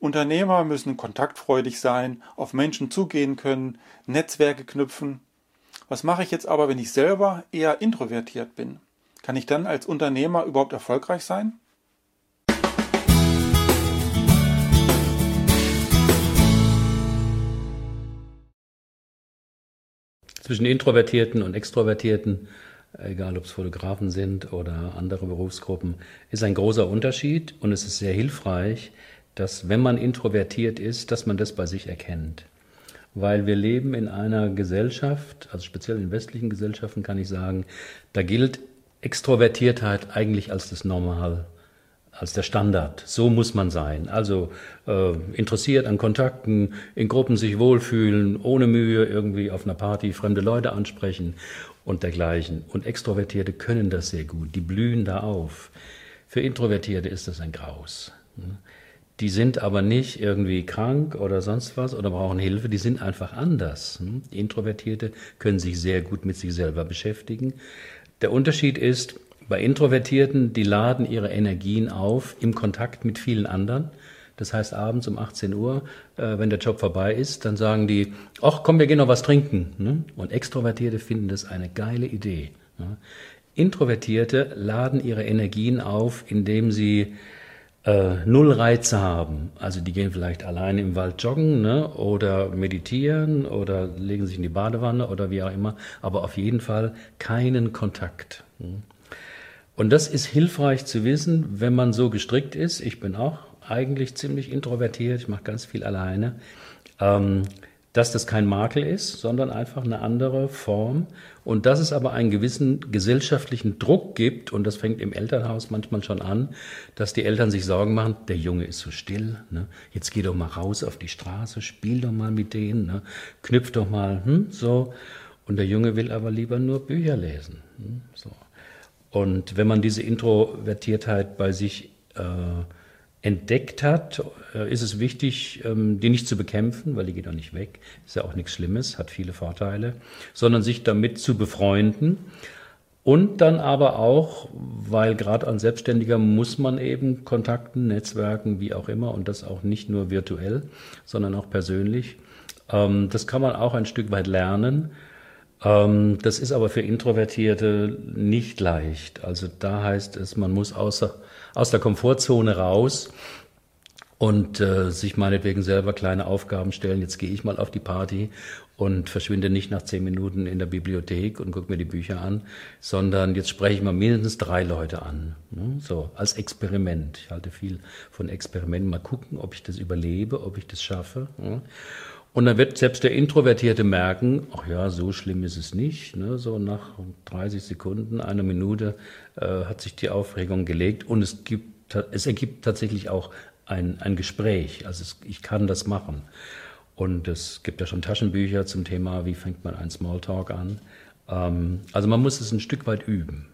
Unternehmer müssen kontaktfreudig sein, auf Menschen zugehen können, Netzwerke knüpfen. Was mache ich jetzt aber, wenn ich selber eher introvertiert bin? Kann ich dann als Unternehmer überhaupt erfolgreich sein? Zwischen Introvertierten und Extrovertierten, egal ob es Fotografen sind oder andere Berufsgruppen, ist ein großer Unterschied und es ist sehr hilfreich, dass wenn man introvertiert ist, dass man das bei sich erkennt. Weil wir leben in einer Gesellschaft, also speziell in westlichen Gesellschaften kann ich sagen, da gilt Extrovertiertheit eigentlich als das Normal, als der Standard. So muss man sein. Also äh, interessiert an Kontakten, in Gruppen sich wohlfühlen, ohne Mühe irgendwie auf einer Party fremde Leute ansprechen und dergleichen. Und Extrovertierte können das sehr gut, die blühen da auf. Für Introvertierte ist das ein Graus. Die sind aber nicht irgendwie krank oder sonst was oder brauchen Hilfe, die sind einfach anders. Hm? Introvertierte können sich sehr gut mit sich selber beschäftigen. Der Unterschied ist, bei Introvertierten, die laden ihre Energien auf im Kontakt mit vielen anderen. Das heißt, abends um 18 Uhr, äh, wenn der Job vorbei ist, dann sagen die, ach komm, wir gehen noch was trinken. Ne? Und Extrovertierte finden das eine geile Idee. Introvertierte laden ihre Energien auf, indem sie äh, null Reize haben. Also die gehen vielleicht alleine im Wald joggen ne? oder meditieren oder legen sich in die Badewanne oder wie auch immer, aber auf jeden Fall keinen Kontakt. Hm? Und das ist hilfreich zu wissen, wenn man so gestrickt ist. Ich bin auch eigentlich ziemlich introvertiert, ich mache ganz viel alleine. Ähm, dass das kein Makel ist, sondern einfach eine andere Form und dass es aber einen gewissen gesellschaftlichen Druck gibt und das fängt im Elternhaus manchmal schon an, dass die Eltern sich Sorgen machen, der Junge ist so still, ne? jetzt geh doch mal raus auf die Straße, spiel doch mal mit denen, ne? knüpf doch mal, hm? so und der Junge will aber lieber nur Bücher lesen, hm? so und wenn man diese Introvertiertheit bei sich äh, entdeckt hat, äh, ist es wichtig, ähm, die nicht zu bekämpfen, weil die geht auch nicht weg. Ist ja auch nichts Schlimmes, hat viele Vorteile, sondern sich damit zu befreunden. Und dann aber auch, weil gerade als Selbstständiger muss man eben Kontakten, Netzwerken, wie auch immer, und das auch nicht nur virtuell, sondern auch persönlich. Ähm, das kann man auch ein Stück weit lernen. Ähm, das ist aber für Introvertierte nicht leicht. Also da heißt es, man muss außer aus der Komfortzone raus und äh, sich meinetwegen selber kleine Aufgaben stellen. Jetzt gehe ich mal auf die Party und verschwinde nicht nach zehn Minuten in der Bibliothek und gucke mir die Bücher an, sondern jetzt spreche ich mal mindestens drei Leute an. Ne? So, als Experiment. Ich halte viel von Experimenten. Mal gucken, ob ich das überlebe, ob ich das schaffe. Und dann wird selbst der Introvertierte merken, ach ja, so schlimm ist es nicht. Ne? So nach 30 Sekunden, einer Minute äh, hat sich die Aufregung gelegt und es gibt, es ergibt tatsächlich auch ein, ein Gespräch. Also es, ich kann das machen. Und es gibt ja schon Taschenbücher zum Thema, wie fängt man einen Smalltalk an. Ähm, also man muss es ein Stück weit üben.